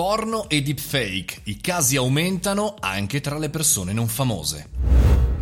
Porno e deepfake. I casi aumentano anche tra le persone non famose.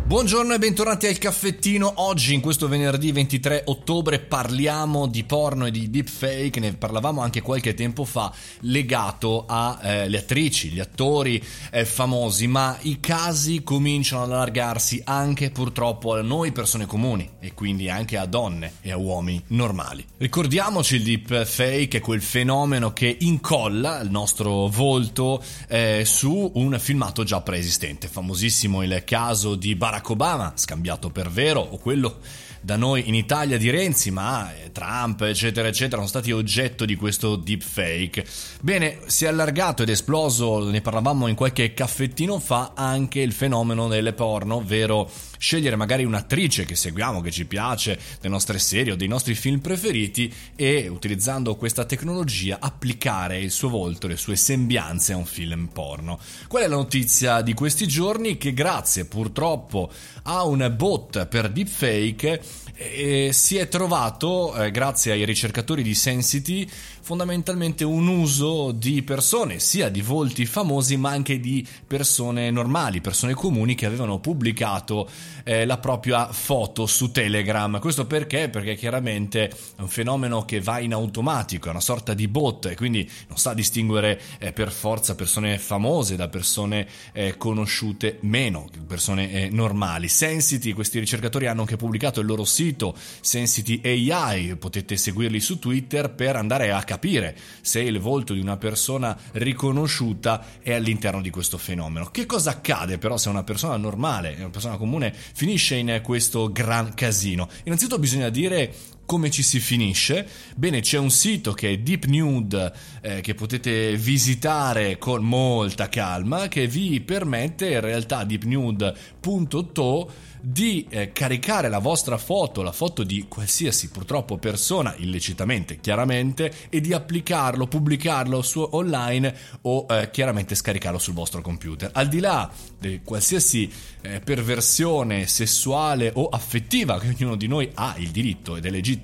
Buongiorno e bentornati al caffettino. Oggi, in questo venerdì 23 ottobre, parliamo di porno e di deepfake. Ne parlavamo anche qualche tempo fa, legato alle eh, attrici, gli attori eh, famosi. Ma i casi cominciano ad allargarsi anche purtroppo a noi persone comuni e quindi anche a donne e a uomini normali. Ricordiamoci il deepfake, quel fenomeno che incolla il nostro volto eh, su un filmato già preesistente. Famosissimo il caso di Barack Barack Obama, scambiato per vero, o quello da noi in Italia di Renzi, ma eh, Trump, eccetera, eccetera, sono stati oggetto di questo deepfake. Bene, si è allargato ed esploso, ne parlavamo in qualche caffettino fa, anche il fenomeno delle porno, ovvero scegliere magari un'attrice che seguiamo, che ci piace, delle nostre serie o dei nostri film preferiti e utilizzando questa tecnologia applicare il suo volto, le sue sembianze a un film porno. Qual è la notizia di questi giorni? Che grazie purtroppo a un bot per deepfake eh, si è trovato, eh, grazie ai ricercatori di Sensity, fondamentalmente un uso di persone, sia di volti famosi ma anche di persone normali, persone comuni che avevano pubblicato eh, la propria foto su Telegram. Questo perché? Perché chiaramente è un fenomeno che va in automatico, è una sorta di bot e quindi non sa distinguere eh, per forza persone famose da persone eh, conosciute meno, persone eh, normali. Sensity, questi ricercatori hanno anche pubblicato il loro sito Sensity AI, potete seguirli su Twitter per andare a capire se il volto di una persona riconosciuta è all'interno di questo fenomeno. Che cosa accade però se una persona normale, una persona comune, finisce in questo gran casino? Innanzitutto bisogna dire come ci si finisce? Bene, c'è un sito che è Deep Nude eh, che potete visitare con molta calma che vi permette in realtà deepnude.to di eh, caricare la vostra foto, la foto di qualsiasi purtroppo persona, illecitamente chiaramente, e di applicarlo, pubblicarlo su online o eh, chiaramente scaricarlo sul vostro computer. Al di là di qualsiasi eh, perversione sessuale o affettiva che ognuno di noi ha il diritto ed è legittimo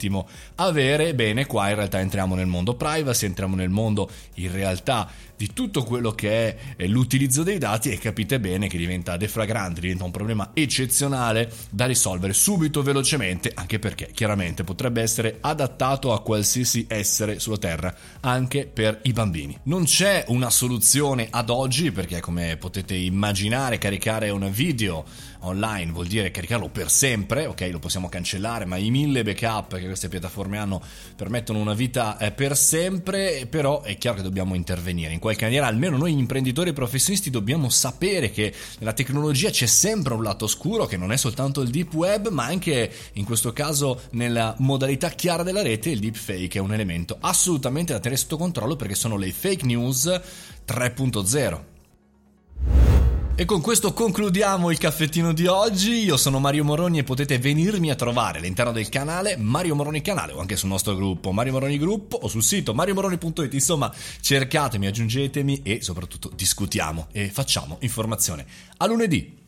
avere, bene, qua in realtà entriamo nel mondo privacy, entriamo nel mondo in realtà di tutto quello che è l'utilizzo dei dati e capite bene che diventa deflagrante, diventa un problema eccezionale da risolvere subito, velocemente, anche perché chiaramente potrebbe essere adattato a qualsiasi essere sulla Terra, anche per i bambini. Non c'è una soluzione ad oggi perché come potete immaginare caricare un video online vuol dire caricarlo per sempre, ok, lo possiamo cancellare, ma i mille backup che queste piattaforme hanno permettono una vita eh, per sempre, però è chiaro che dobbiamo intervenire in qualche maniera, almeno noi imprenditori e professionisti dobbiamo sapere che nella tecnologia c'è sempre un lato oscuro che non è soltanto il deep web, ma anche in questo caso nella modalità chiara della rete il deep fake è un elemento assolutamente da tenere sotto controllo perché sono le fake news 3.0. E con questo concludiamo il caffettino di oggi. Io sono Mario Moroni e potete venirmi a trovare all'interno del canale Mario Moroni Canale o anche sul nostro gruppo Mario Moroni Gruppo o sul sito mariomoroni.it. Insomma, cercatemi, aggiungetemi e soprattutto discutiamo e facciamo informazione. A lunedì!